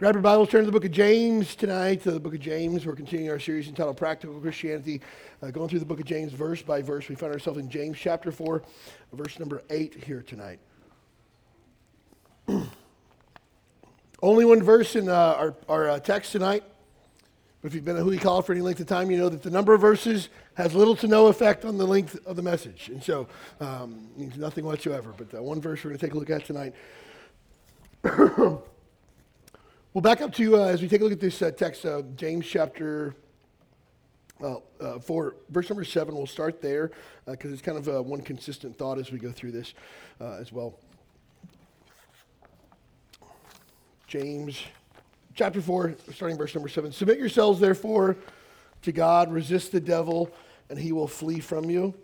Grab your Bibles, turn to the book of James tonight, to the book of James. We're continuing our series entitled Practical Christianity, uh, going through the book of James verse by verse. We find ourselves in James chapter 4, verse number 8 here tonight. Only one verse in uh, our, our uh, text tonight. But if you've been a Huikala for any length of time, you know that the number of verses has little to no effect on the length of the message. And so um, means nothing whatsoever. But one verse we're going to take a look at tonight. We'll back up to, uh, as we take a look at this uh, text, uh, James chapter uh, 4, verse number 7. We'll start there because it's kind of uh, one consistent thought as we go through this uh, as well. James chapter 4, starting verse number 7. Submit yourselves, therefore, to God, resist the devil, and he will flee from you.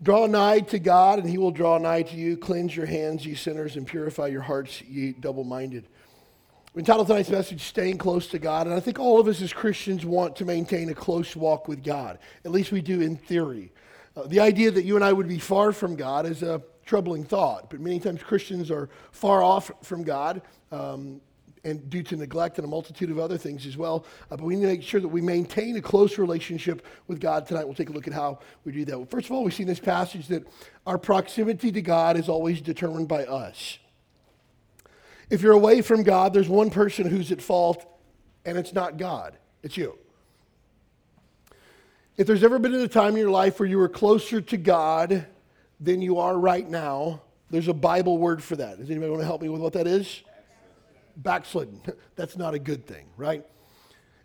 Draw nigh to God, and he will draw nigh to you. Cleanse your hands, ye sinners, and purify your hearts, ye double minded. We entitled tonight's message, Staying Close to God. And I think all of us as Christians want to maintain a close walk with God. At least we do in theory. Uh, the idea that you and I would be far from God is a troubling thought. But many times Christians are far off from God. Um, and due to neglect and a multitude of other things as well. Uh, but we need to make sure that we maintain a close relationship with God tonight. We'll take a look at how we do that. First of all, we see in this passage that our proximity to God is always determined by us. If you're away from God, there's one person who's at fault, and it's not God, it's you. If there's ever been a time in your life where you were closer to God than you are right now, there's a Bible word for that. Does anybody want to help me with what that is? Backslidden. That's not a good thing, right?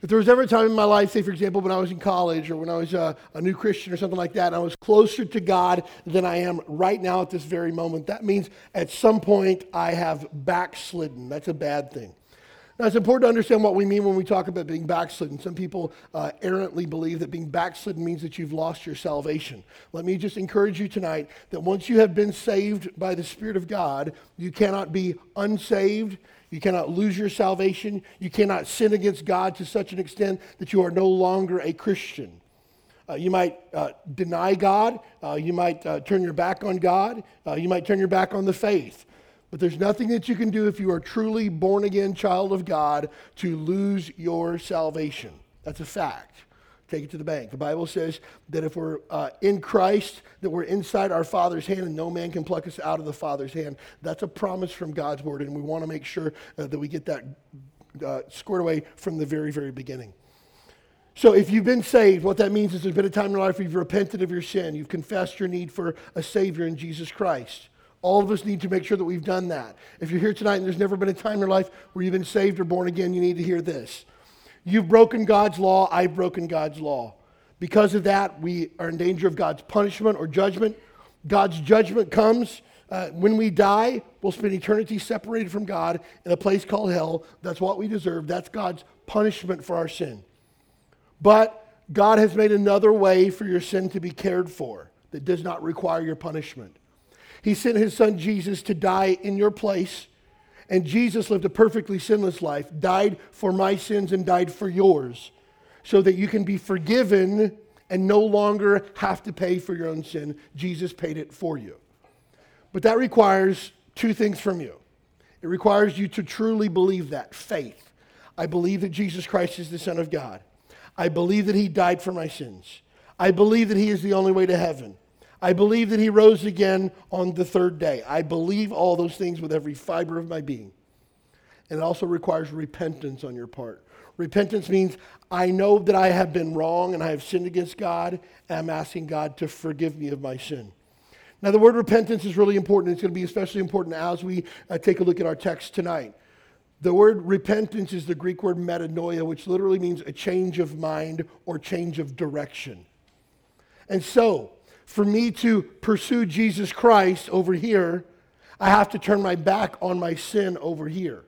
If there was ever a time in my life, say for example, when I was in college or when I was a, a, new Christian or something like that, I was closer to God than I am right now at this very moment, that means at some point I have backslidden. That's a bad thing. Now, it's important to understand what we mean when we talk about being backslidden. Some people uh, errantly believe that being backslidden means that you've lost your salvation. Let me just encourage you tonight that once you have been saved by the Spirit of God, you cannot be unsaved you cannot lose your salvation. You cannot sin against God to such an extent that you are no longer a Christian. Uh, you might uh, deny God. Uh, you might uh, turn your back on God. Uh, you might turn your back on the faith. But there's nothing that you can do if you are truly born again child of God to lose your salvation. That's a fact take it to the bank. The Bible says that if we're uh, in Christ, that we're inside our Father's hand and no man can pluck us out of the Father's hand. That's a promise from God's word, and we want to make sure uh, that we get that uh, squared away from the very, very beginning. So, if you've been saved, what that means is there's been a time in your life where you've repented of your sin, you've confessed your need for a Savior in Jesus Christ. All of us need to make sure that we've done that. If you're here tonight and there's never been a time in your life where you've been saved or born again, you need to hear this. You've broken God's law, I've broken God's law. Because of that, we are in danger of God's punishment or judgment. God's judgment comes uh, when we die, we'll spend eternity separated from God in a place called hell. That's what we deserve. That's God's punishment for our sin. But God has made another way for your sin to be cared for that does not require your punishment. He sent his son Jesus to die in your place and Jesus lived a perfectly sinless life, died for my sins and died for yours, so that you can be forgiven and no longer have to pay for your own sin. Jesus paid it for you. But that requires two things from you it requires you to truly believe that faith. I believe that Jesus Christ is the Son of God. I believe that He died for my sins. I believe that He is the only way to heaven. I believe that he rose again on the third day. I believe all those things with every fiber of my being. And it also requires repentance on your part. Repentance means I know that I have been wrong and I have sinned against God, and I'm asking God to forgive me of my sin. Now, the word repentance is really important. It's going to be especially important as we uh, take a look at our text tonight. The word repentance is the Greek word metanoia, which literally means a change of mind or change of direction. And so, for me to pursue Jesus Christ over here, I have to turn my back on my sin over here.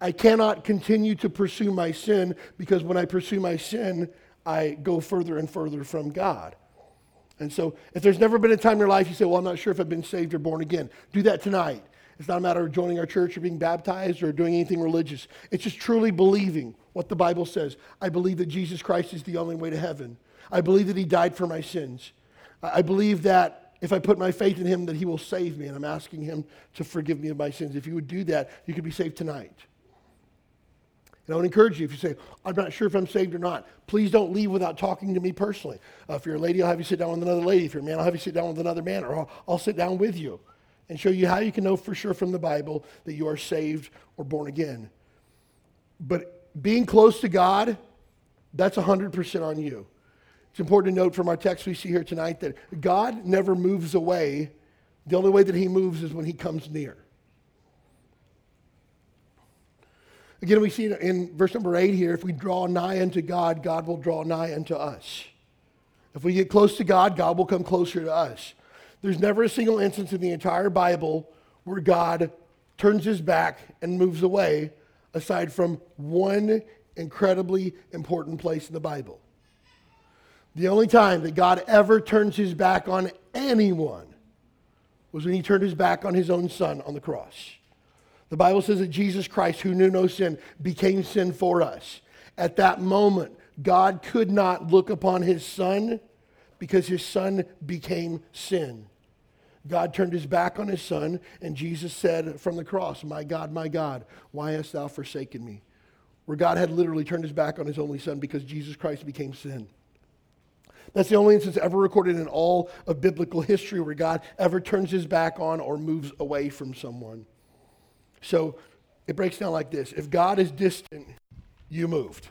I cannot continue to pursue my sin because when I pursue my sin, I go further and further from God. And so, if there's never been a time in your life you say, Well, I'm not sure if I've been saved or born again, do that tonight. It's not a matter of joining our church or being baptized or doing anything religious. It's just truly believing what the Bible says. I believe that Jesus Christ is the only way to heaven. I believe that He died for my sins. I believe that if I put my faith in Him, that He will save me, and I'm asking Him to forgive me of my sins. If you would do that, you could be saved tonight. And I would encourage you, if you say, I'm not sure if I'm saved or not, please don't leave without talking to me personally. Uh, if you're a lady, I'll have you sit down with another lady. If you're a man, I'll have you sit down with another man, or I'll, I'll sit down with you and show you how you can know for sure from the Bible that you are saved or born again. But being close to God, that's 100% on you. It's important to note from our text we see here tonight that God never moves away. The only way that he moves is when he comes near. Again, we see in verse number eight here if we draw nigh unto God, God will draw nigh unto us. If we get close to God, God will come closer to us. There's never a single instance in the entire Bible where God turns his back and moves away, aside from one incredibly important place in the Bible. The only time that God ever turns his back on anyone was when he turned his back on his own son on the cross. The Bible says that Jesus Christ, who knew no sin, became sin for us. At that moment, God could not look upon his son because his son became sin. God turned his back on his son, and Jesus said from the cross, My God, my God, why hast thou forsaken me? Where God had literally turned his back on his only son because Jesus Christ became sin. That's the only instance ever recorded in all of biblical history where God ever turns his back on or moves away from someone. So it breaks down like this If God is distant, you moved.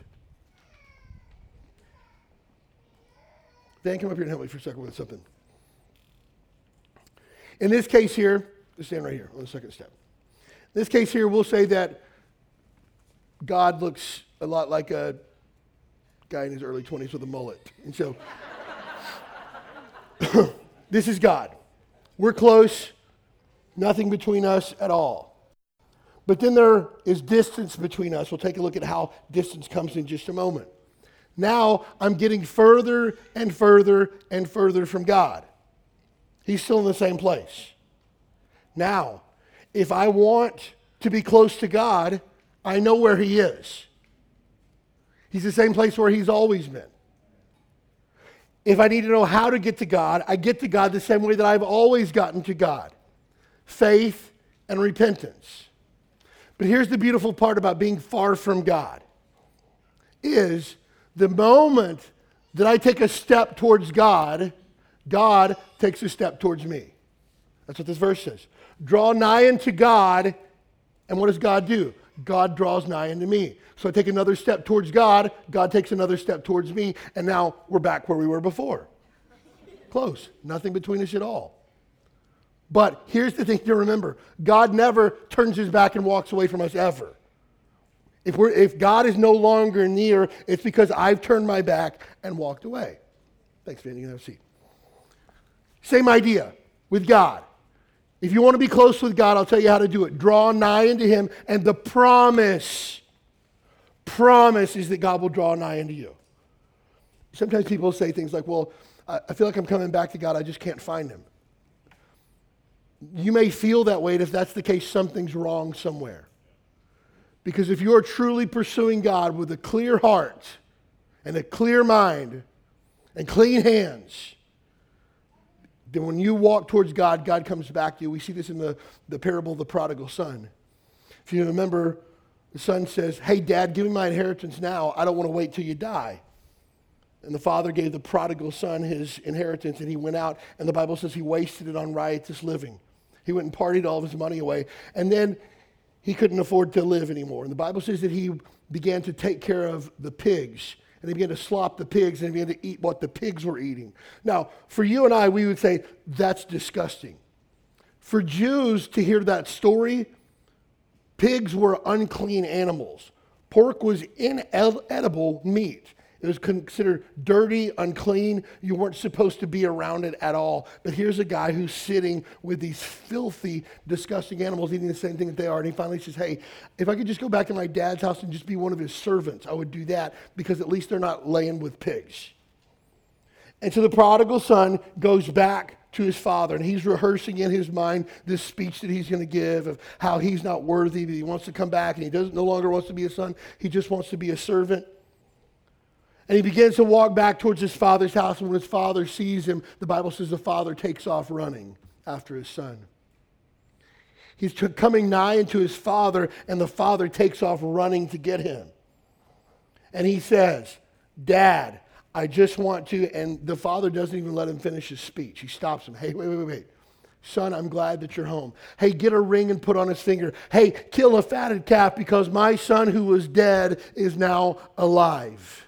Dan, come up here and help me for a second with something. In this case here, let's stand right here on the second step. In this case here, we'll say that God looks a lot like a guy in his early 20s with a mullet. And so, this is God. We're close, nothing between us at all. But then there is distance between us. We'll take a look at how distance comes in just a moment. Now I'm getting further and further and further from God. He's still in the same place. Now, if I want to be close to God, I know where He is. He's the same place where He's always been. If I need to know how to get to God, I get to God the same way that I've always gotten to God faith and repentance. But here's the beautiful part about being far from God is the moment that I take a step towards God, God takes a step towards me. That's what this verse says. Draw nigh unto God, and what does God do? God draws nigh unto me. So I take another step towards God, God takes another step towards me, and now we're back where we were before. Close. Nothing between us at all. But here's the thing to remember God never turns his back and walks away from us ever. If, we're, if God is no longer near, it's because I've turned my back and walked away. Thanks, man. You can have a seat. Same idea with God. If you want to be close with God, I'll tell you how to do it. Draw nigh into Him, and the promise, promise is that God will draw nigh into you. Sometimes people say things like, Well, I feel like I'm coming back to God, I just can't find Him. You may feel that way, and if that's the case, something's wrong somewhere. Because if you are truly pursuing God with a clear heart and a clear mind and clean hands, then when you walk towards God, God comes back to you. We see this in the, the parable of the prodigal son. If you remember, the son says, Hey, dad, give me my inheritance now. I don't want to wait till you die. And the father gave the prodigal son his inheritance, and he went out, and the Bible says he wasted it on riotous living. He went and partied all of his money away. And then he couldn't afford to live anymore. And the Bible says that he began to take care of the pigs. And they began to slop the pigs and he began to eat what the pigs were eating. Now, for you and I, we would say that's disgusting. For Jews to hear that story, pigs were unclean animals. Pork was inedible meat. It was considered dirty, unclean. You weren't supposed to be around it at all. But here's a guy who's sitting with these filthy, disgusting animals eating the same thing that they are. And he finally says, Hey, if I could just go back to my dad's house and just be one of his servants, I would do that because at least they're not laying with pigs. And so the prodigal son goes back to his father, and he's rehearsing in his mind this speech that he's going to give of how he's not worthy, that he wants to come back, and he doesn't no longer wants to be a son, he just wants to be a servant. And he begins to walk back towards his father's house. And when his father sees him, the Bible says the father takes off running after his son. He's coming nigh into his father, and the father takes off running to get him. And he says, Dad, I just want to. And the father doesn't even let him finish his speech. He stops him. Hey, wait, wait, wait. Son, I'm glad that you're home. Hey, get a ring and put on his finger. Hey, kill a fatted calf because my son who was dead is now alive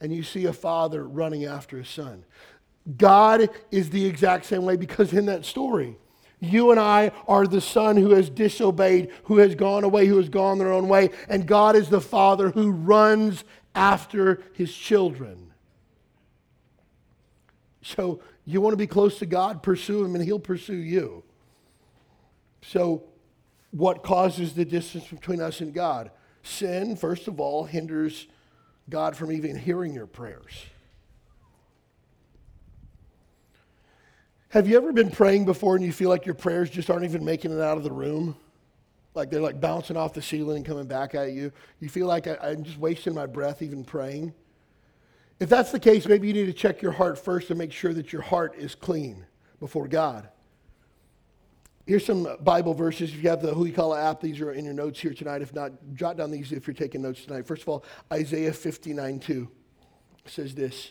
and you see a father running after his son. God is the exact same way because in that story, you and I are the son who has disobeyed, who has gone away, who has gone their own way, and God is the father who runs after his children. So you want to be close to God, pursue him, and he'll pursue you. So, what causes the distance between us and God? Sin, first of all, hinders God from even hearing your prayers. Have you ever been praying before and you feel like your prayers just aren't even making it out of the room? Like they're like bouncing off the ceiling and coming back at you? You feel like I, am just wasting my breath even praying? If that's the case, maybe you need to check your heart first and make sure that your heart is clean before God. Here's some Bible verses. If you have the Huikala app, these are in your notes here tonight. If not, jot down these if you're taking notes tonight. First of all, Isaiah 59 2 says this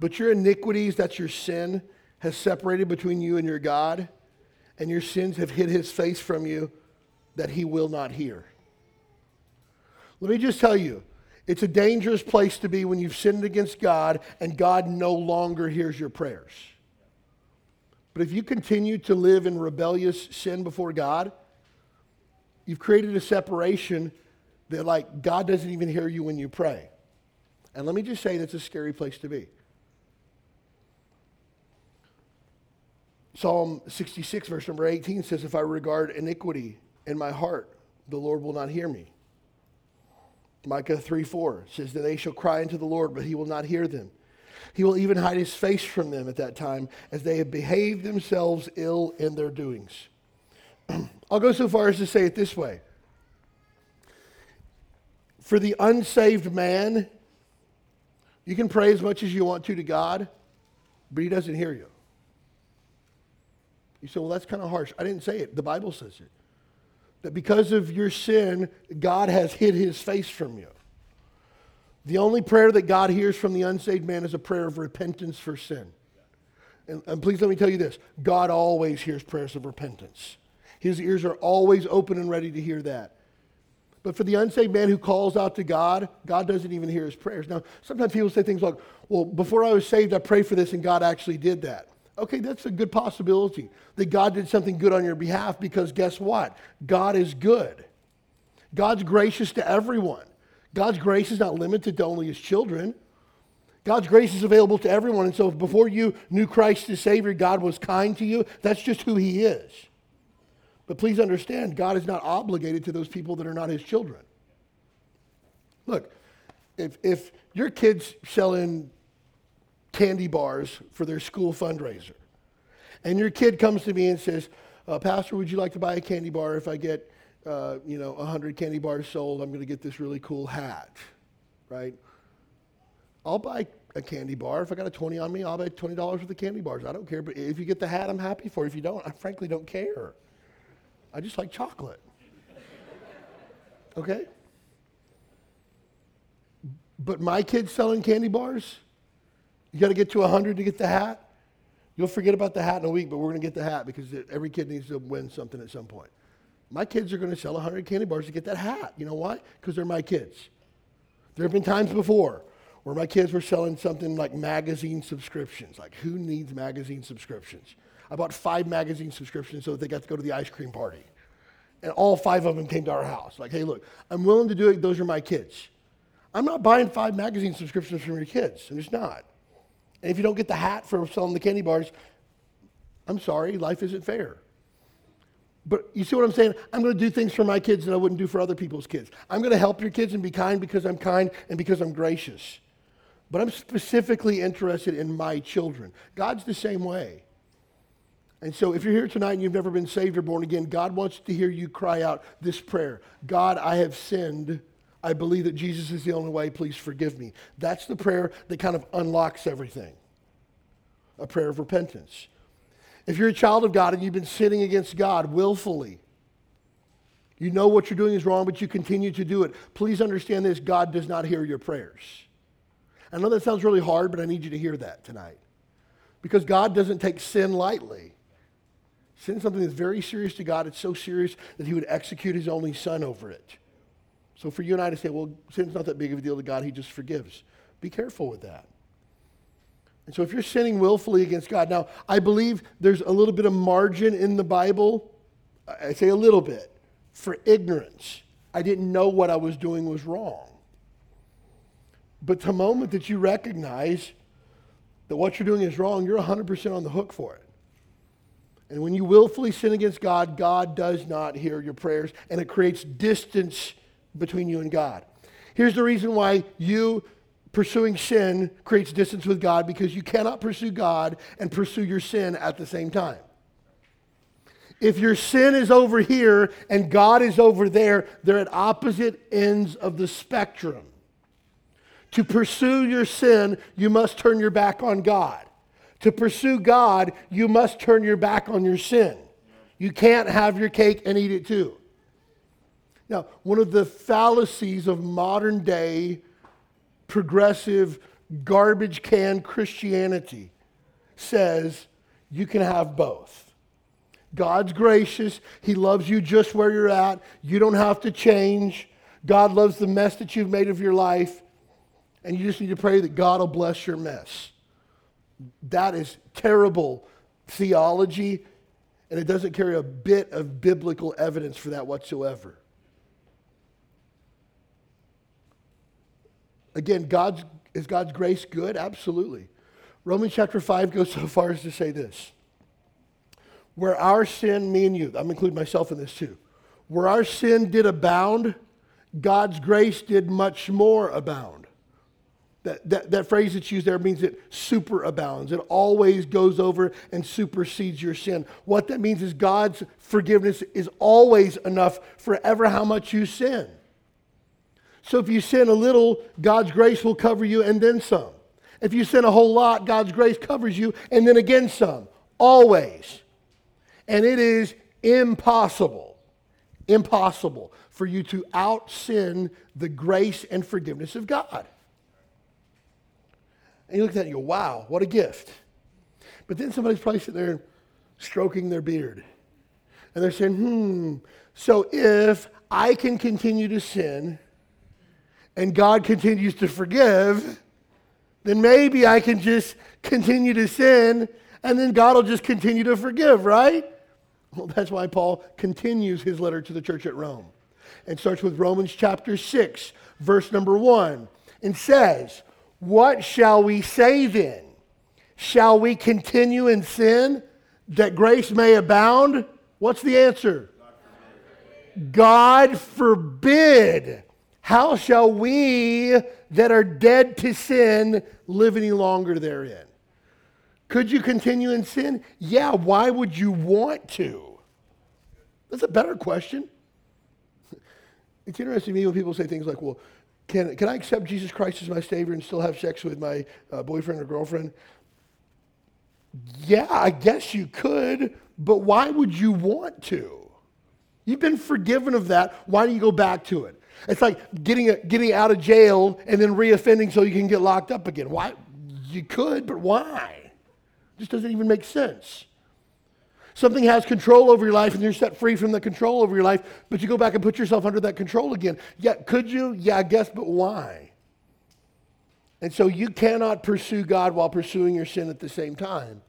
But your iniquities, that's your sin, has separated between you and your God, and your sins have hid his face from you that he will not hear. Let me just tell you, it's a dangerous place to be when you've sinned against God and God no longer hears your prayers. But if you continue to live in rebellious sin before God, you've created a separation that, like, God doesn't even hear you when you pray. And let me just say that's a scary place to be. Psalm 66, verse number 18 says, If I regard iniquity in my heart, the Lord will not hear me. Micah 3 4 says that they shall cry unto the Lord, but he will not hear them. He will even hide his face from them at that time as they have behaved themselves ill in their doings. I'll go so far as to say it this way For the unsaved man, you can pray as much as you want to to God, but he doesn't hear you. You say, well, that's kind of harsh. I didn't say it. The Bible says it. That because of your sin, God has hid his face from you. The only prayer that God hears from the unsaved man is a prayer of repentance for sin. And, and, please let me tell you this God always hears prayers of repentance. His ears are always open and ready to hear that. But for the unsaved man who calls out to God, God doesn't even hear his prayers. Now, sometimes people say things like, well, before I was saved, I prayed for this and God actually did that. Okay, that's a good possibility that God did something good on your behalf because guess what? God is good. God's gracious to everyone. God's grace is not limited to only his children. God's grace is available to everyone. And so before you knew Christ as Savior, God was kind to you. That's just who he is. But please understand, God is not obligated to those people that are not his children. Look, if, if your kid's selling candy bars for their school fundraiser, and your kid comes to me and says, uh, Pastor, would you like to buy a candy bar if I get uh, you know, 100 candy bars sold, I'm going to get this really cool hat, right? I'll buy a candy bar. If I got a 20 on me, I'll buy $20 worth of candy bars. I don't care. But if you get the hat, I'm happy for you. If you don't, I frankly don't care. I just like chocolate. Okay? But my kid's selling candy bars. You got to get to 100 to get the hat. You'll forget about the hat in a week, but we're going to get the hat because every kid needs to win something at some point. My kids are going to sell 100 candy bars to get that hat. You know why? Because they're my kids. There have been times before where my kids were selling something like magazine subscriptions. Like, who needs magazine subscriptions? I bought five magazine subscriptions so that they got to go to the ice cream party. And all five of them came to our house. Like, hey, look, I'm willing to do it. Those are my kids. I'm not buying five magazine subscriptions from your kids. I'm just not. And if you don't get the hat for selling the candy bars, I'm sorry, life isn't fair. But you see what I'm saying? I'm going to do things for my kids that I wouldn't do for other people's kids. I'm going to help your kids and be kind because I'm kind and because I'm gracious. But I'm specifically interested in my children. God's the same way. And so if you're here tonight and you've never been saved or born again, God wants to hear you cry out this prayer God, I have sinned. I believe that Jesus is the only way. Please forgive me. That's the prayer that kind of unlocks everything a prayer of repentance. If you're a child of God and you've been sinning against God willfully, you know what you're doing is wrong, but you continue to do it. Please understand this God does not hear your prayers. I know that sounds really hard, but I need you to hear that tonight. Because God doesn't take sin lightly. Sin is something that's very serious to God. It's so serious that He would execute His only Son over it. So for you and I to say, well, sin's not that big of a deal to God, He just forgives. Be careful with that. And so if you're sinning willfully against God, now I believe there's a little bit of margin in the Bible. I say a little bit for ignorance. I didn't know what I was doing was wrong. But the moment that you recognize that what you're doing is wrong, you're 100% on the hook for it. And when you willfully sin against God, God does not hear your prayers, and it creates distance between you and God. Here's the reason why you pursuing sin creates distance with God because you cannot pursue God and pursue your sin at the same time. If your sin is over here and God is over there, they're at opposite ends of the spectrum. To pursue your sin, you must turn your back on God. To pursue God, you must turn your back on your sin. You can't have your cake and eat it too. Now, one of the fallacies of modern day progressive, garbage can Christianity says you can have both. God's gracious. He loves you just where you're at. You don't have to change. God loves the mess that you've made of your life. And you just need to pray that God will bless your mess. That is terrible theology, and it doesn't carry a bit of biblical evidence for that whatsoever. Again, God's, is God's grace good? Absolutely. Romans chapter 5 goes so far as to say this. Where our sin, me and you, I'm including myself in this too, where our sin did abound, God's grace did much more abound. That, that, that phrase that's used there means it superabounds. It always goes over and supersedes your sin. What that means is God's forgiveness is always enough for ever how much you sin. So if you sin a little, God's grace will cover you and then some. If you sin a whole lot, God's grace covers you and then again some. Always. And it is impossible, impossible for you to out sin the grace and forgiveness of God. And you look at that and you go, wow, what a gift. But then somebody's probably sitting there stroking their beard. And they're saying, hmm, so if I can continue to sin, and God continues to forgive, then maybe I can just continue to sin and then God will just continue to forgive, right? Well, that's why Paul continues his letter to the church at Rome and starts with Romans chapter 6, verse number 1, and says, What shall we say then? Shall we continue in sin that grace may abound? What's the answer? God forbid. How shall we that are dead to sin live any longer therein? Could you continue in sin? Yeah, why would you want to? That's a better question. It's interesting to me when people say things like, well, can, can I accept Jesus Christ as my Savior and still have sex with my uh, boyfriend or girlfriend? Yeah, I guess you could, but why would you want to? You've been forgiven of that. Why do you go back to it? It's like getting, a, getting out of jail and then reoffending so you can get locked up again. Why? You could, but why? It just doesn't even make sense. Something has control over your life and you're set free from the control over your life, but you go back and put yourself under that control again. Yeah, could you? Yeah, I guess, but why? And so you cannot pursue God while pursuing your sin at the same time.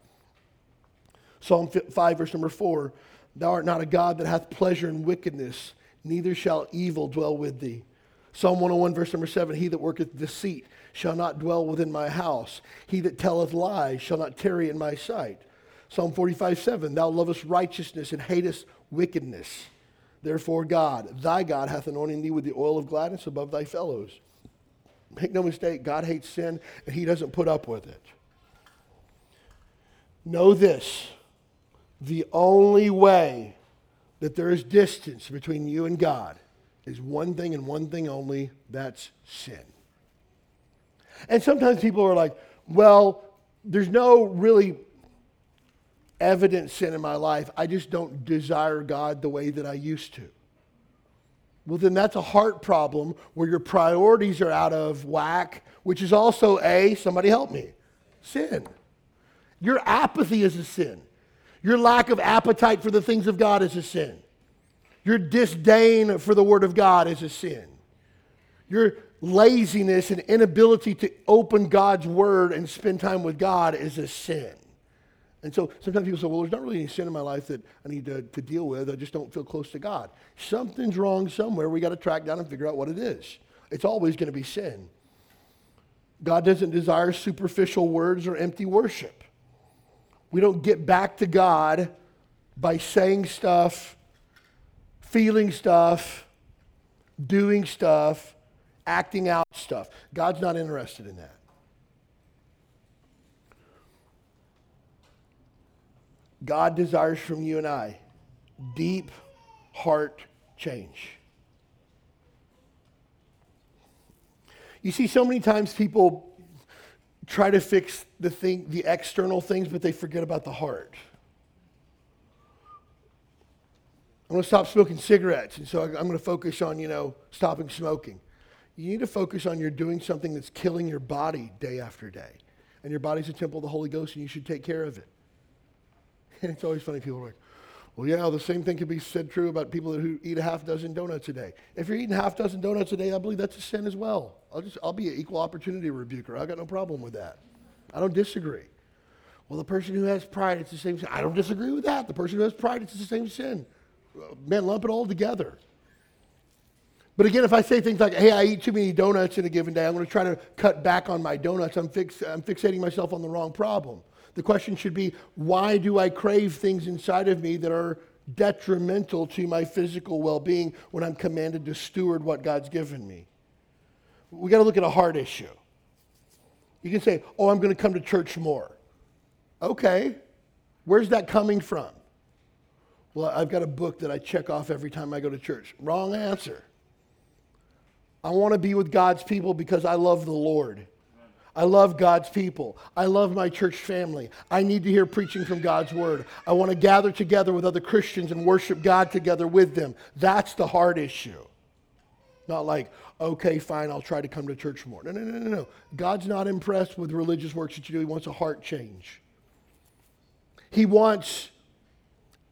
Psalm 5, verse number 4 Thou art not a God that hath pleasure in wickedness neither shall evil dwell with thee. Psalm 101, verse number 7 He that worketh deceit shall not dwell within my house. He that telleth lies shall not tarry in my sight. Psalm 45, 7 Thou lovest righteousness and hatest wickedness. Therefore, God, thy God, hath anointed thee with the oil of gladness above thy fellows. Make no mistake, God hates sin and he doesn't put up with it. Know this the only way that there is distance between you and God is one thing and one thing only that's sin. And sometimes people are like, well, there's no really evident sin in my life. I just don't desire God the way that I used to. Well, then that's a heart problem where your priorities are out of whack, which is also a, somebody help me, sin. Your apathy is a sin. Your lack of appetite for the things of God is a sin. Your disdain for the Word of God is a sin. Your laziness and inability to open God's Word and spend time with God is a sin. And so sometimes people say, well, there's not really any sin in my life that I need to, to deal with. I just don't feel close to God. Something's wrong somewhere. We got to track down and figure out what it is. It's always going to be sin. God doesn't desire superficial words or empty worship. We don't get back to God by saying stuff, feeling stuff, doing stuff, acting out stuff. God's not interested in that. God desires from you and I deep heart change. You see, so many times people try to fix the thing, the external things, but they forget about the heart. I'm going to stop smoking cigarettes, and so I'm going to focus on, you know, stopping smoking. You need to focus on you're doing something that's killing your body day after day. And your body's a temple of the Holy Ghost, and you should take care of it. And it's always funny, people are like, well, yeah, the same thing can be said true about people who eat a half dozen donuts a day. If you're eating half dozen donuts a day, I believe that's a sin as well. I'll just, I'll be an equal opportunity rebuker. I got no problem with that. I don't disagree. Well, the person who has pride, it's the same sin. I don't disagree with that. The person who has pride, it's the same sin. Man, lump it all together. But again, if I say things like, hey, I eat too many donuts in a given day, I'm going to try to cut back on my donuts, I'm, fix, I'm fixating myself on the wrong problem. The question should be why do I crave things inside of me that are detrimental to my physical well being when I'm commanded to steward what God's given me? We got to look at a heart issue. You can say, oh, I'm going to come to church more. Okay, where's that coming from? Well, I've got a book that I check off every time I go to church. Wrong answer. I want to be with God's people because I love the Lord. I love God's people. I love my church family. I need to hear preaching from God's word. I want to gather together with other Christians and worship God together with them. That's the hard issue. Not like, okay, fine, I'll try to come to church more. No, no, no, no, no. God's not impressed with religious works that you do. He wants a heart change. He wants,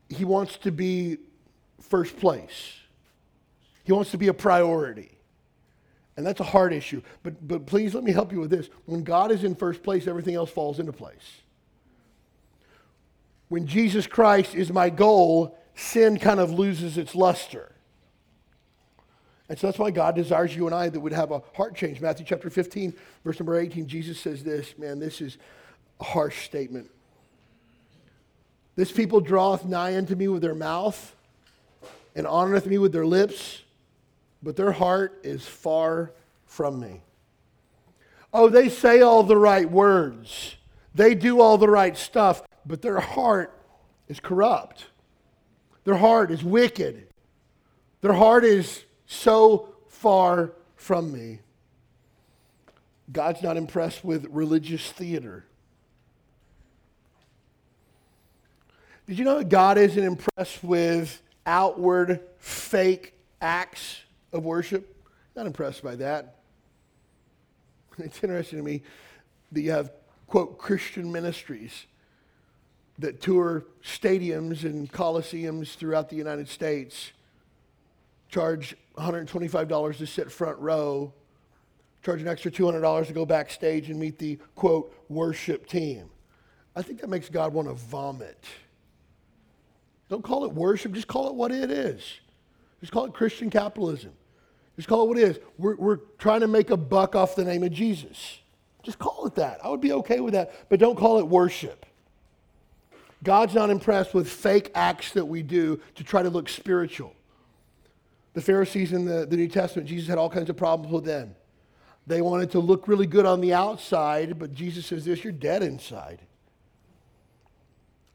he wants to be first place. He wants to be a priority. And that's a hard issue. But, but please let me help you with this. When God is in first place, everything else falls into place. When Jesus Christ is my goal, sin kind of loses its luster. And so that's why God desires you and I that would have a heart change. Matthew chapter 15, verse number 18, Jesus says this. Man, this is a harsh statement. This people draweth nigh unto me with their mouth and honoreth me with their lips but their heart is far from me. Oh, they say all the right words, they do all the right stuff, but their heart is corrupt. Their heart is wicked. Their heart is so far from me. God's not impressed with religious theater. Did you know that God isn't impressed with outward fake acts? Of worship. Not impressed by that. It's interesting to me that you have, quote, Christian ministries that tour stadiums and coliseums throughout the United States, charge $125 to sit front row, charge an extra $200 to go backstage and meet the, quote, worship team. I think that makes God want to vomit. Don't call it worship, just call it what it is. Just call it Christian capitalism. Just call it what it is. We're, we're trying to make a buck off the name of Jesus. Just call it that. I would be okay with that, but don't call it worship. God's not impressed with fake acts that we do to try to look spiritual. The Pharisees in the, the New Testament, Jesus had all kinds of problems with them. They wanted to look really good on the outside, but Jesus says this you're dead inside.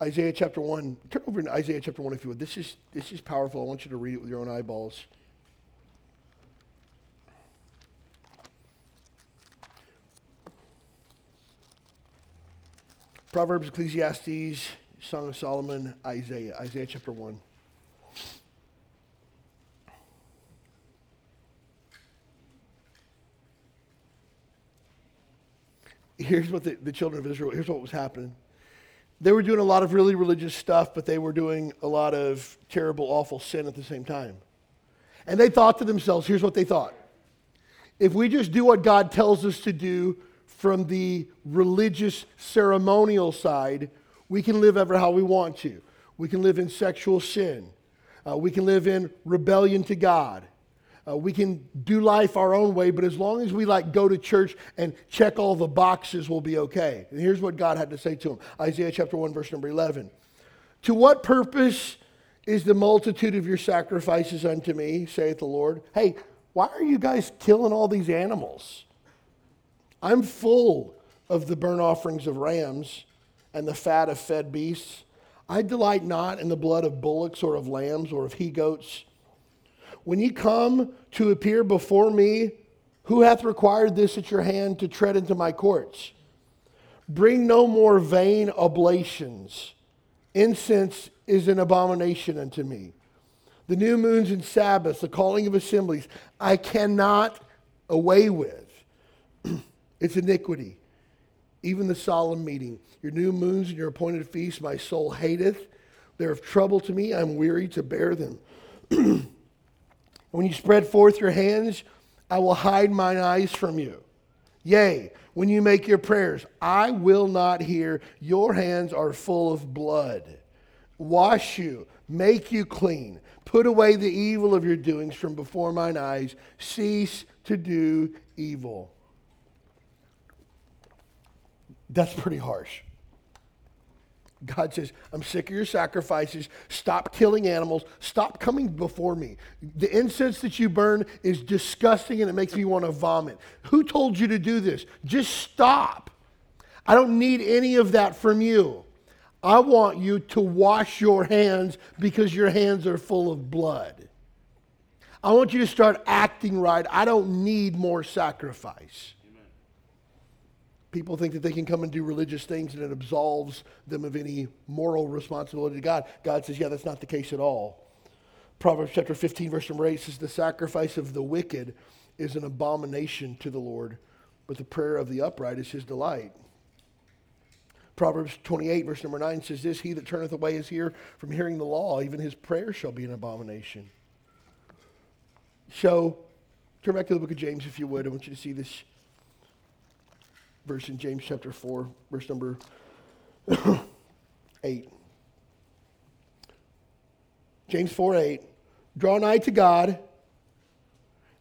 Isaiah chapter 1. Turn over to Isaiah chapter 1 if you would. This is, this is powerful. I want you to read it with your own eyeballs. Proverbs, Ecclesiastes, Song of Solomon, Isaiah. Isaiah chapter 1. Here's what the, the children of Israel, here's what was happening. They were doing a lot of really religious stuff, but they were doing a lot of terrible, awful sin at the same time. And they thought to themselves, here's what they thought. If we just do what God tells us to do from the religious ceremonial side, we can live ever how we want to. We can live in sexual sin. Uh, we can live in rebellion to God. Uh, we can do life our own way, but as long as we like go to church and check all the boxes, we'll be okay. And here's what God had to say to him Isaiah chapter 1, verse number 11. To what purpose is the multitude of your sacrifices unto me, saith the Lord? Hey, why are you guys killing all these animals? I'm full of the burnt offerings of rams and the fat of fed beasts. I delight not in the blood of bullocks or of lambs or of he goats. When ye come to appear before me, who hath required this at your hand to tread into my courts? Bring no more vain oblations. Incense is an abomination unto me. The new moons and Sabbaths, the calling of assemblies, I cannot away with. it's iniquity. Even the solemn meeting. Your new moons and your appointed feasts, my soul hateth. They're of trouble to me. I'm weary to bear them. When you spread forth your hands, I will hide mine eyes from you. Yea, when you make your prayers, I will not hear. Your hands are full of blood. Wash you, make you clean. Put away the evil of your doings from before mine eyes. Cease to do evil. That's pretty harsh. God says, I'm sick of your sacrifices. Stop killing animals. Stop coming before me. The incense that you burn is disgusting and it makes me want to vomit. Who told you to do this? Just stop. I don't need any of that from you. I want you to wash your hands because your hands are full of blood. I want you to start acting right. I don't need more sacrifice. People think that they can come and do religious things and it absolves them of any moral responsibility to God. God says, yeah, that's not the case at all. Proverbs chapter 15, verse number 8 says, The sacrifice of the wicked is an abomination to the Lord, but the prayer of the upright is his delight. Proverbs 28, verse number 9 says this He that turneth away his ear from hearing the law, even his prayer shall be an abomination. So, turn back to the book of James if you would. I want you to see this verse in James chapter 4, verse number 8. James 4 8. Draw nigh to God,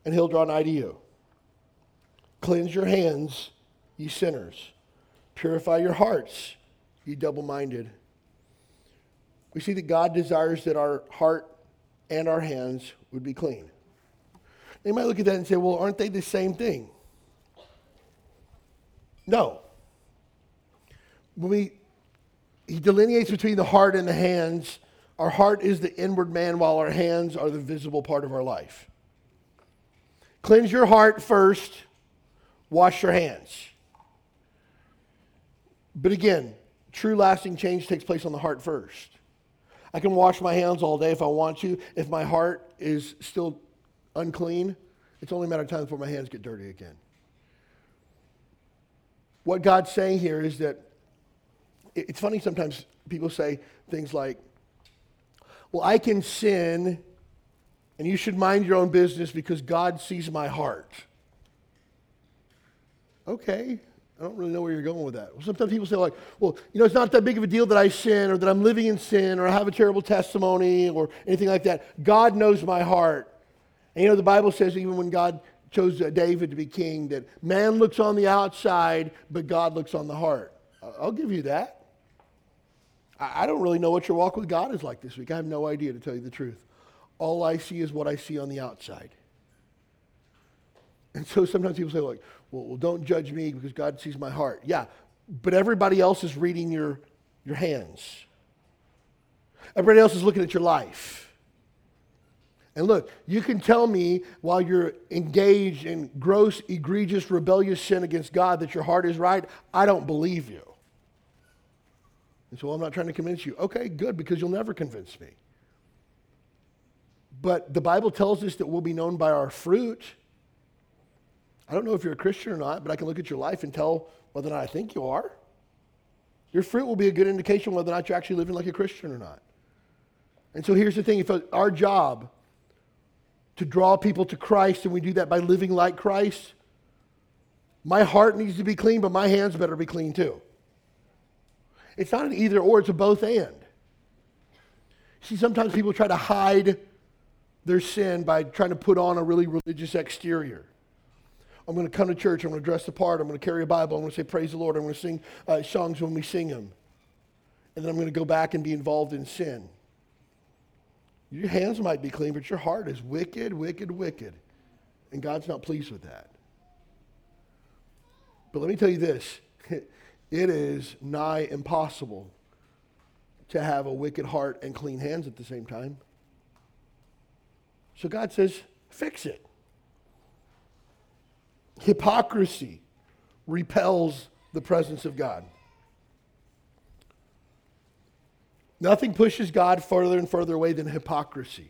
and he'll draw nigh to you. Cleanse your hands, ye sinners. Purify your hearts, ye double minded. We see that God desires that our heart and our hands would be clean. They might look at that and say, well, aren't they the same thing? No. When we, he delineates between the heart and the hands. Our heart is the inward man, while our hands are the visible part of our life. Cleanse your heart first, wash your hands. But again, true lasting change takes place on the heart first. I can wash my hands all day if I want to. If my heart is still unclean, it's only a matter of time before my hands get dirty again. What God's saying here is that it's funny sometimes people say things like, well, I can sin and you should mind your own business because God sees my heart. Okay, I don't really know where you're going with that. Sometimes people say, like, well, you know, it's not that big of a deal that I sin or that I'm living in sin or I have a terrible testimony or anything like that. God knows my heart. And you know, the Bible says even when God chose David to be king, that man looks on the outside, but God looks on the heart. I'll give you that. I don't really know what your walk with God is like this week. I have no idea, to tell you the truth. All I see is what I see on the outside. And so sometimes people say, like, well, well, don't judge me because God sees my heart. Yeah, but everybody else is reading your, your hands. Everybody else is looking at your life. And look, you can tell me while you're engaged in gross, egregious, rebellious sin against God that your heart is right. I don't believe you. And so I'm not trying to convince you. Okay, good, because you'll never convince me. But the Bible tells us that we'll be known by our fruit. I don't know if you're a Christian or not, but I can look at your life and tell whether or not I think you are. Your fruit will be a good indication whether or not you're actually living like a Christian or not. And so here's the thing if uh, our job to draw people to Christ and we do that by living like Christ, my heart needs to be clean, but my hands better be clean too. It's not an either or, it's a both and. See, sometimes people try to hide their sin by trying to put on a really religious exterior. I'm going to come to church. I'm going to dress the part. I'm going to carry a Bible. I'm going to say, Praise the Lord. I'm going to sing uh, songs when we sing them. And then I'm going to go back and be involved in sin. Your hands might be clean, but your heart is wicked, wicked, wicked. And God's not pleased with that. But let me tell you this it is nigh impossible to have a wicked heart and clean hands at the same time. So God says, fix it. Hypocrisy repels the presence of God. Nothing pushes God further and further away than hypocrisy.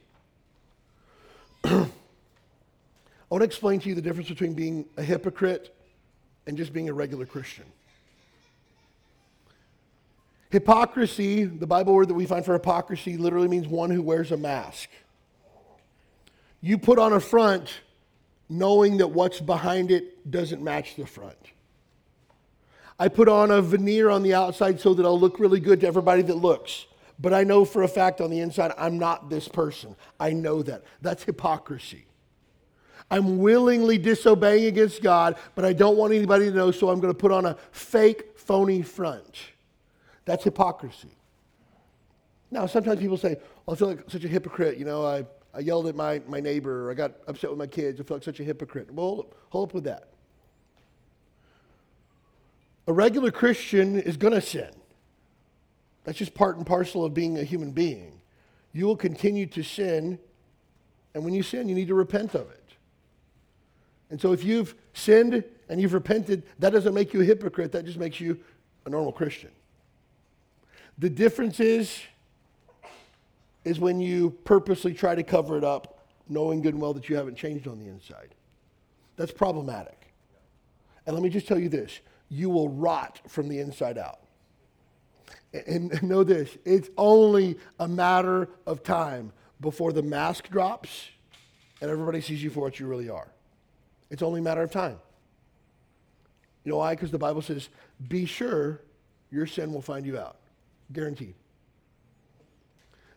I want to explain to you the difference between being a hypocrite and just being a regular Christian. Hypocrisy, the Bible word that we find for hypocrisy, literally means one who wears a mask. You put on a front knowing that what's behind it doesn't match the front. I put on a veneer on the outside so that I'll look really good to everybody that looks. But I know for a fact on the inside, I'm not this person. I know that. That's hypocrisy. I'm willingly disobeying against God, but I don't want anybody to know, so I'm going to put on a fake, phony front. That's hypocrisy. Now, sometimes people say, oh, I feel like such a hypocrite. You know, I I yelled at my, my neighbor, or I got upset with my kids. I feel like such a hypocrite. Well, hold hold up with that. A regular Christian is going to sin. That's just part and parcel of being a human being. You will continue to sin, and when you sin, you need to repent of it. And so if you've sinned and you've repented, that doesn't make you a hypocrite, that just makes you a normal Christian. The difference is is when you purposely try to cover it up, knowing good and well that you haven't changed on the inside. That's problematic. And let me just tell you this you will rot from the inside out. And know this it's only a matter of time before the mask drops and everybody sees you for what you really are. It's only a matter of time. You know why? Because the Bible says, be sure your sin will find you out. Guaranteed.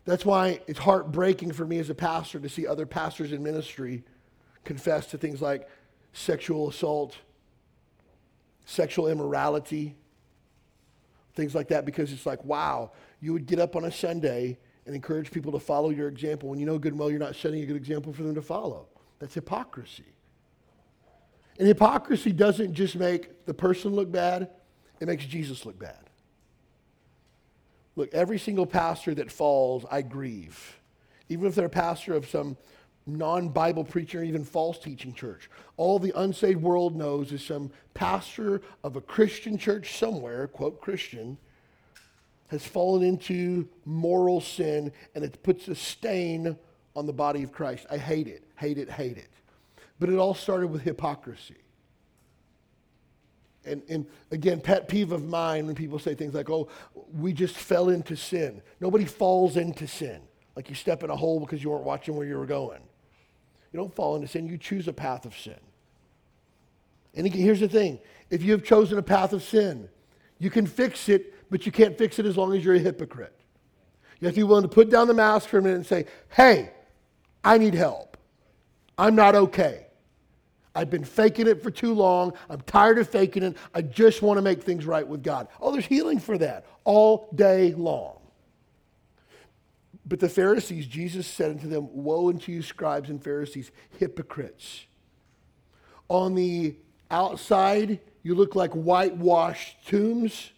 That's why it's heartbreaking for me as a pastor to see other pastors in ministry confess to things like sexual assault, sexual immorality, things like that, because it's like, wow, you would get up on a Sunday and encourage people to follow your example when you know good and well you're not setting a good example for them to follow. That's hypocrisy. And hypocrisy doesn't just make the person look bad, it makes Jesus look bad. Look, every single pastor that falls, I grieve. Even if they're a pastor of some non Bible preacher, even false teaching church. All the unsaved world knows is some pastor of a Christian church somewhere, quote Christian, has fallen into moral sin and it puts a stain on the body of Christ. I hate it, hate it, hate it. But it all started with hypocrisy and, and again, pet peeve of mine when people say things like, oh, we just fell into sin. Nobody falls into sin. Like you step in a hole because you weren't watching where you were going. You don't fall into sin, you choose a path of sin. And here's the thing if you have chosen a path of sin, you can fix it, but you can't fix it as long as you're a hypocrite. You have to be willing to put down the mask for a minute and say, hey, I need help. I'm not okay. I've been faking it for too long. I'm tired of faking it. I just want to make things right with God. Oh, there's healing for that all day long. But the Pharisees, Jesus said unto them, Woe unto you, scribes and Pharisees, hypocrites. On the outside, you look like whitewashed tombs,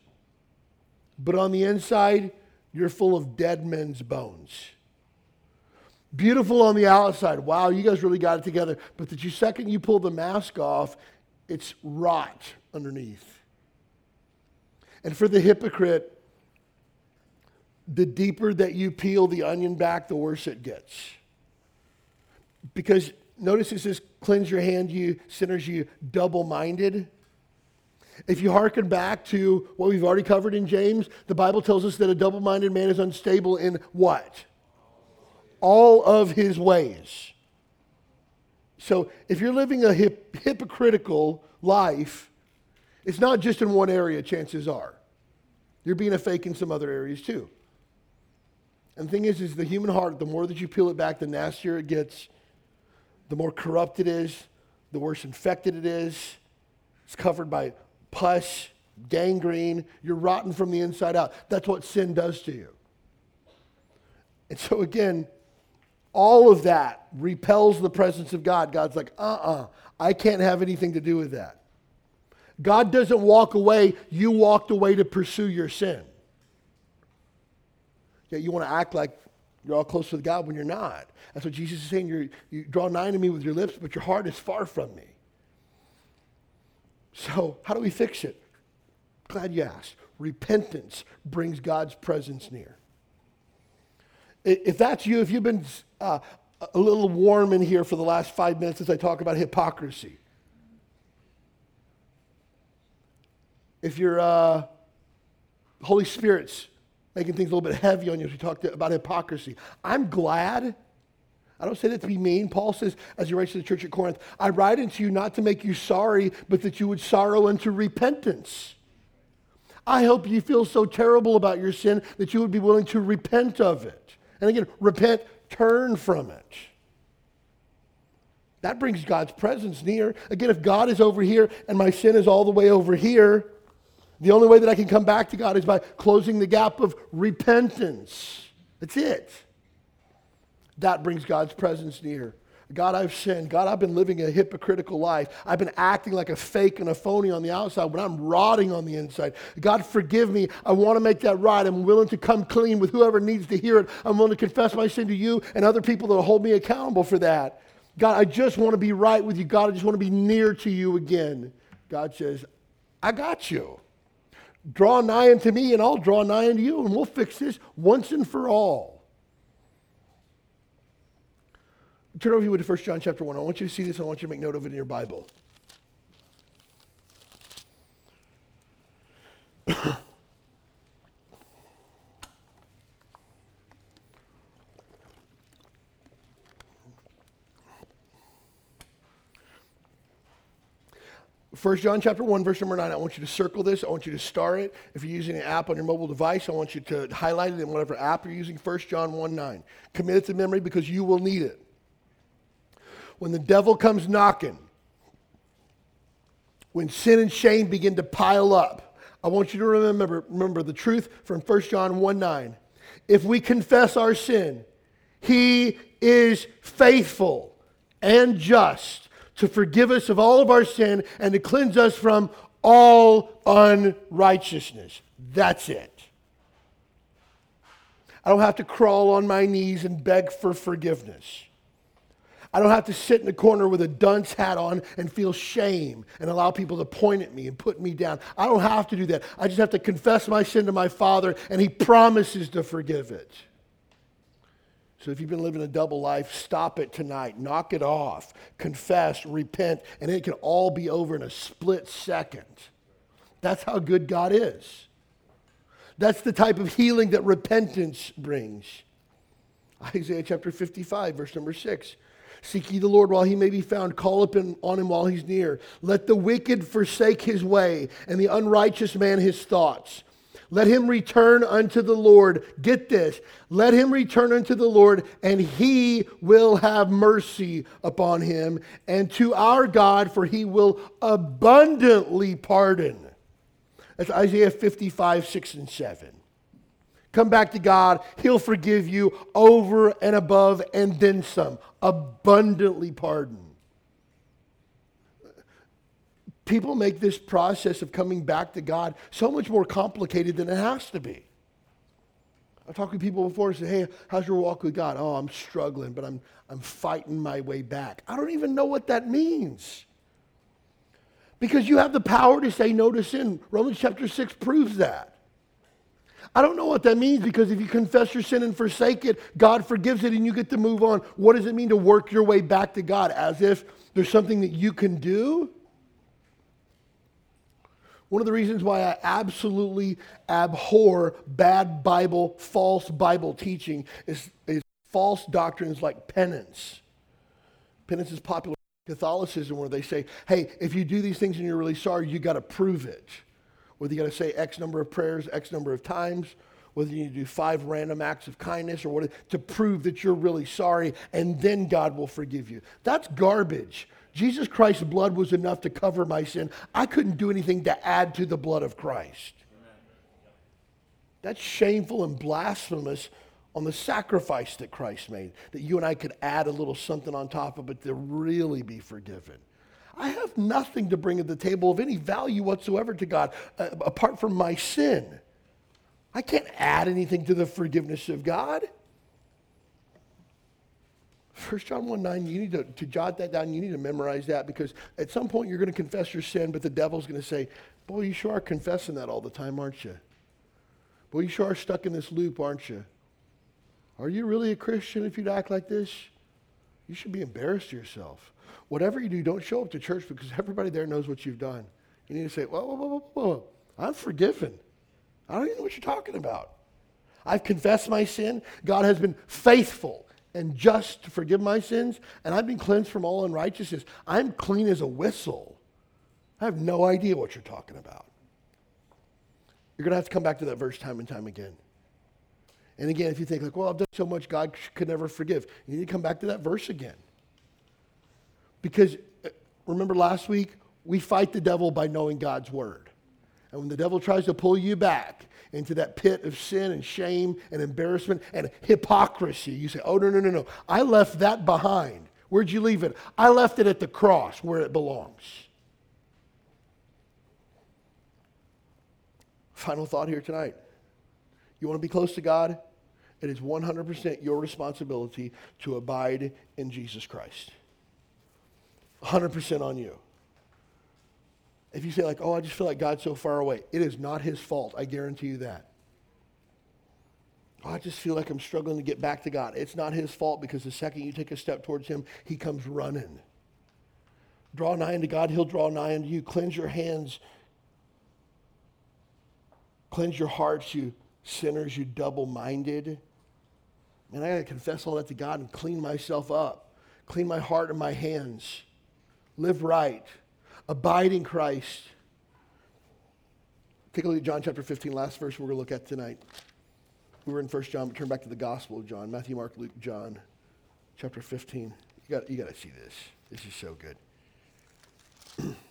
but on the inside, you're full of dead men's bones. Beautiful on the outside. Wow, you guys really got it together. But the second you pull the mask off, it's rot underneath. And for the hypocrite, the deeper that you peel the onion back, the worse it gets. Because notice it says, cleanse your hand, you sinners, you double minded. If you hearken back to what we've already covered in James, the Bible tells us that a double minded man is unstable in what? All of his ways. So if you're living a hip, hypocritical life, it's not just in one area, chances are. You're being a fake in some other areas too. And the thing is, is the human heart, the more that you peel it back, the nastier it gets, the more corrupt it is, the worse infected it is. It's covered by pus, gangrene. You're rotten from the inside out. That's what sin does to you. And so, again, all of that repels the presence of God. God's like, uh uh-uh, uh I can't have anything to do with that. God doesn't walk away, you walked away to pursue your sin. Yet you want to act like you're all close to God when you're not. That's what Jesus is saying. You're, you draw nigh to me with your lips, but your heart is far from me. So, how do we fix it? Glad you asked. Repentance brings God's presence near. If that's you, if you've been uh, a little warm in here for the last five minutes as I talk about hypocrisy, if your uh, Holy Spirit's making things a little bit heavy on you as we talked about hypocrisy, I'm glad I don't say that to be mean. Paul says, as he writes to the church at Corinth, I write unto you not to make you sorry, but that you would sorrow unto repentance. I hope you feel so terrible about your sin that you would be willing to repent of it. And again, repent, turn from it. That brings God's presence near. Again, if God is over here and my sin is all the way over here, the only way that I can come back to God is by closing the gap of repentance. That's it. That brings God's presence near. God, I've sinned. God, I've been living a hypocritical life. I've been acting like a fake and a phony on the outside when I'm rotting on the inside. God, forgive me. I want to make that right. I'm willing to come clean with whoever needs to hear it. I'm willing to confess my sin to you and other people that will hold me accountable for that. God, I just want to be right with you. God, I just want to be near to you again. God says, I got you. Draw nigh unto me, and I'll draw nigh unto you, and we'll fix this once and for all. Turn over you to 1 John chapter 1. I want you to see this. I want you to make note of it in your Bible. First John chapter 1, verse number 9. I want you to circle this. I want you to star it. If you're using an app on your mobile device, I want you to highlight it in whatever app you're using. First John 1 9. Commit it to memory because you will need it when the devil comes knocking, when sin and shame begin to pile up, I want you to remember, remember the truth from 1 John 1 9. If we confess our sin, he is faithful and just to forgive us of all of our sin and to cleanse us from all unrighteousness. That's it. I don't have to crawl on my knees and beg for forgiveness. I don't have to sit in the corner with a dunce hat on and feel shame and allow people to point at me and put me down. I don't have to do that. I just have to confess my sin to my Father, and He promises to forgive it. So if you've been living a double life, stop it tonight. Knock it off. Confess, repent, and it can all be over in a split second. That's how good God is. That's the type of healing that repentance brings. Isaiah chapter 55, verse number 6. Seek ye the Lord while he may be found. Call upon on him while he's near. Let the wicked forsake his way, and the unrighteous man his thoughts. Let him return unto the Lord. Get this. Let him return unto the Lord, and he will have mercy upon him, and to our God, for he will abundantly pardon. That's Isaiah 55, 6 and 7. Come back to God. He'll forgive you over and above and then some. Abundantly pardon. People make this process of coming back to God so much more complicated than it has to be. I've talked to people before and say, hey, how's your walk with God? Oh, I'm struggling, but I'm, I'm fighting my way back. I don't even know what that means. Because you have the power to say no to sin. Romans chapter 6 proves that. I don't know what that means because if you confess your sin and forsake it, God forgives it and you get to move on. What does it mean to work your way back to God? As if there's something that you can do? One of the reasons why I absolutely abhor bad Bible, false Bible teaching is, is false doctrines like penance. Penance is popular in Catholicism where they say, hey, if you do these things and you're really sorry, you got to prove it. Whether you got to say X number of prayers, X number of times, whether you do five random acts of kindness or what to prove that you're really sorry, and then God will forgive you. That's garbage. Jesus Christ's blood was enough to cover my sin. I couldn't do anything to add to the blood of Christ. That's shameful and blasphemous on the sacrifice that Christ made, that you and I could add a little something on top of it to really be forgiven. I have nothing to bring to the table of any value whatsoever to God uh, apart from my sin. I can't add anything to the forgiveness of God. 1 John 1 9, you need to, to jot that down. You need to memorize that because at some point you're going to confess your sin, but the devil's going to say, Boy, you sure are confessing that all the time, aren't you? Boy, you sure are stuck in this loop, aren't you? Are you really a Christian if you'd act like this? You should be embarrassed of yourself. Whatever you do, don't show up to church because everybody there knows what you've done. You need to say, Whoa, whoa, whoa, whoa, whoa. I'm forgiven. I don't even know what you're talking about. I've confessed my sin. God has been faithful and just to forgive my sins, and I've been cleansed from all unrighteousness. I'm clean as a whistle. I have no idea what you're talking about. You're going to have to come back to that verse time and time again. And again, if you think like, well, I've done so much, God could never forgive, you need to come back to that verse again. Because uh, remember last week, we fight the devil by knowing God's word. And when the devil tries to pull you back into that pit of sin and shame and embarrassment and hypocrisy. You say, oh, no, no, no, no. I left that behind. Where'd you leave it? I left it at the cross where it belongs. Final thought here tonight. You want to be close to God? It is 100% your responsibility to abide in Jesus Christ. 100% on you. If you say, like, oh, I just feel like God's so far away, it is not his fault. I guarantee you that. Oh, I just feel like I'm struggling to get back to God. It's not his fault because the second you take a step towards him, he comes running. Draw nigh unto God, he'll draw nigh unto you. Cleanse your hands. Cleanse your hearts, you sinners, you double minded. Man, I got to confess all that to God and clean myself up. Clean my heart and my hands. Live right. Abide in Christ. Take a look at John chapter 15, last verse we're going to look at tonight. We were in 1 John, but turn back to the Gospel of John, Matthew, Mark, Luke, John, chapter 15. You got, you got to see this. This is so good.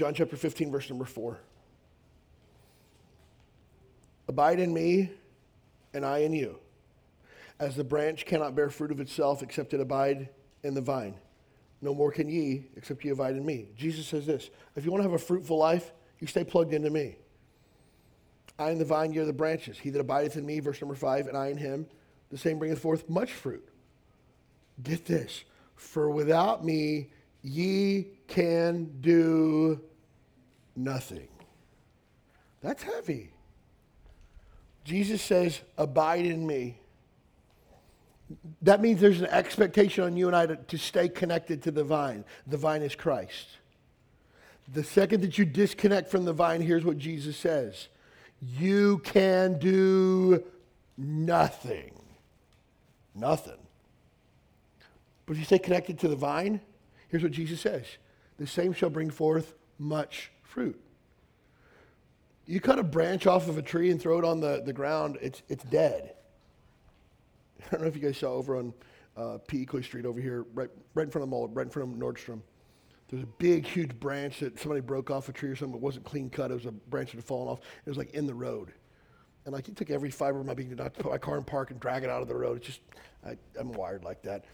John chapter 15, verse number 4. Abide in me, and I in you. As the branch cannot bear fruit of itself except it abide in the vine, no more can ye except ye abide in me. Jesus says this if you want to have a fruitful life, you stay plugged into me. I am the vine, ye are the branches. He that abideth in me, verse number 5, and I in him, the same bringeth forth much fruit. Get this. For without me, ye can do nothing. That's heavy. Jesus says, Abide in me. That means there's an expectation on you and I to, to, stay connected to the vine. The vine is Christ. The second that you disconnect from the vine, here's what Jesus says You can do Nothing. Nothing. But if you stay connected to the vine, here's what Jesus says the same shall bring forth much fruit. You cut a branch off of a tree and throw it on the, the ground, it's, it's dead. I don't know if you guys saw over on uh, P. Clay Street over here, right, right in front of the mall, right in front of Nordstrom. There's a big, huge branch that somebody broke off a tree or something. It wasn't clean cut. It was a branch that had fallen off. It was like in the road. And like he took every fiber of my being to not put my car in park and drag it out of the road. It's just, I, I'm wired like that.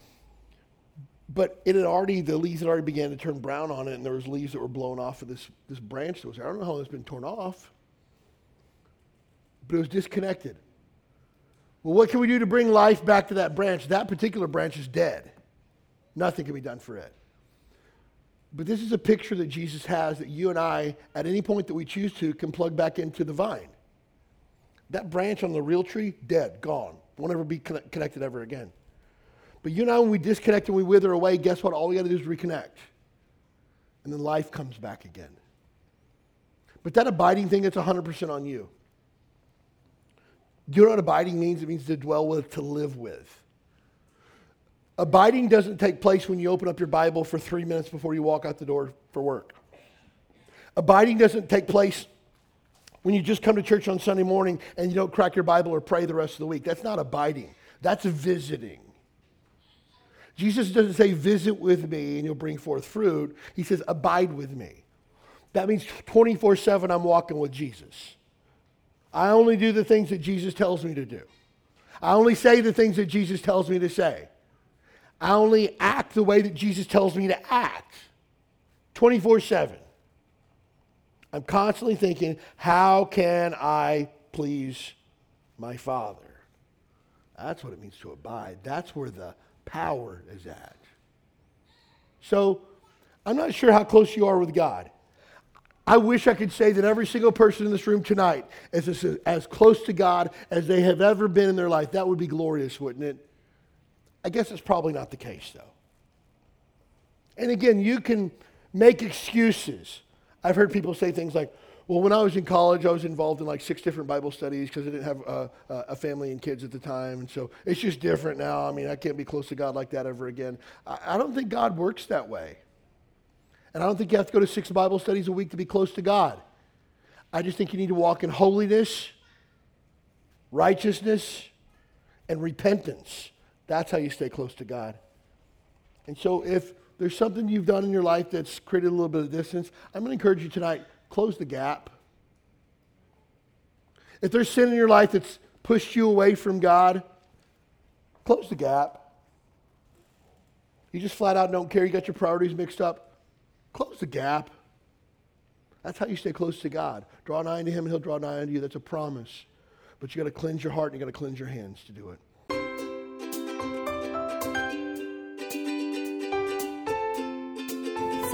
But it had already, the leaves had already began to turn brown on it, and there was leaves that were blown off of this, this branch that was there. I don't know how it's been torn off, but it was disconnected. Well, what can we do to bring life back to that branch? That particular branch is dead. Nothing can be done for it. But this is a picture that Jesus has that you and I, at any point that we choose to, can plug back into the vine. That branch on the real tree, dead, gone. Won't ever be connected ever again. But you and I, when we disconnect and we wither away, guess what? All we got to do is reconnect. And then life comes back again. But that abiding thing, it's 100% on you. Do you know what abiding means? It means to dwell with, to live with. Abiding doesn't take place when you open up your Bible for three minutes before you walk out the door for work. Abiding doesn't take place when you just come to church on Sunday morning and you don't crack your Bible or pray the rest of the week. That's not abiding, that's visiting. Jesus doesn't say, visit with me and you'll bring forth fruit. He says, abide with me. That means 24 7 I'm walking with Jesus. I only do the things that Jesus tells me to do. I only say the things that Jesus tells me to say. I only act the way that Jesus tells me to act 24 7. I'm constantly thinking, how can I please my Father? That's what it means to abide. That's where the power is at. So, I'm not sure how close you are with God. I wish I could say that every single person in this room tonight is as, close to God as they have ever been in their life. That would be glorious, wouldn't it? I guess it's probably not the case, though. And again, you can make excuses. I've heard people say things like, well, when I was in college, I was involved in like six different Bible studies because I didn't have uh, a family and kids at the time. And so it's just different now. I mean, I can't be close to God like that ever again. I, I don't think God works that way. And I don't think you have to go to six Bible studies a week to be close to God. I just think you need to walk in holiness, righteousness, and repentance. That's how you stay close to God. And so if there's something you've done in your life that's created a little bit of distance, I'm going to encourage you tonight close the gap. If there's sin in your life that's pushed you away from God, close the gap. You just flat out don't care, you got your priorities mixed up, close the gap. That's how you stay close to God. Draw nigh to Him, and He'll draw nigh unto you. That's a promise. But you got to cleanse your heart and you got to cleanse your hands to do it.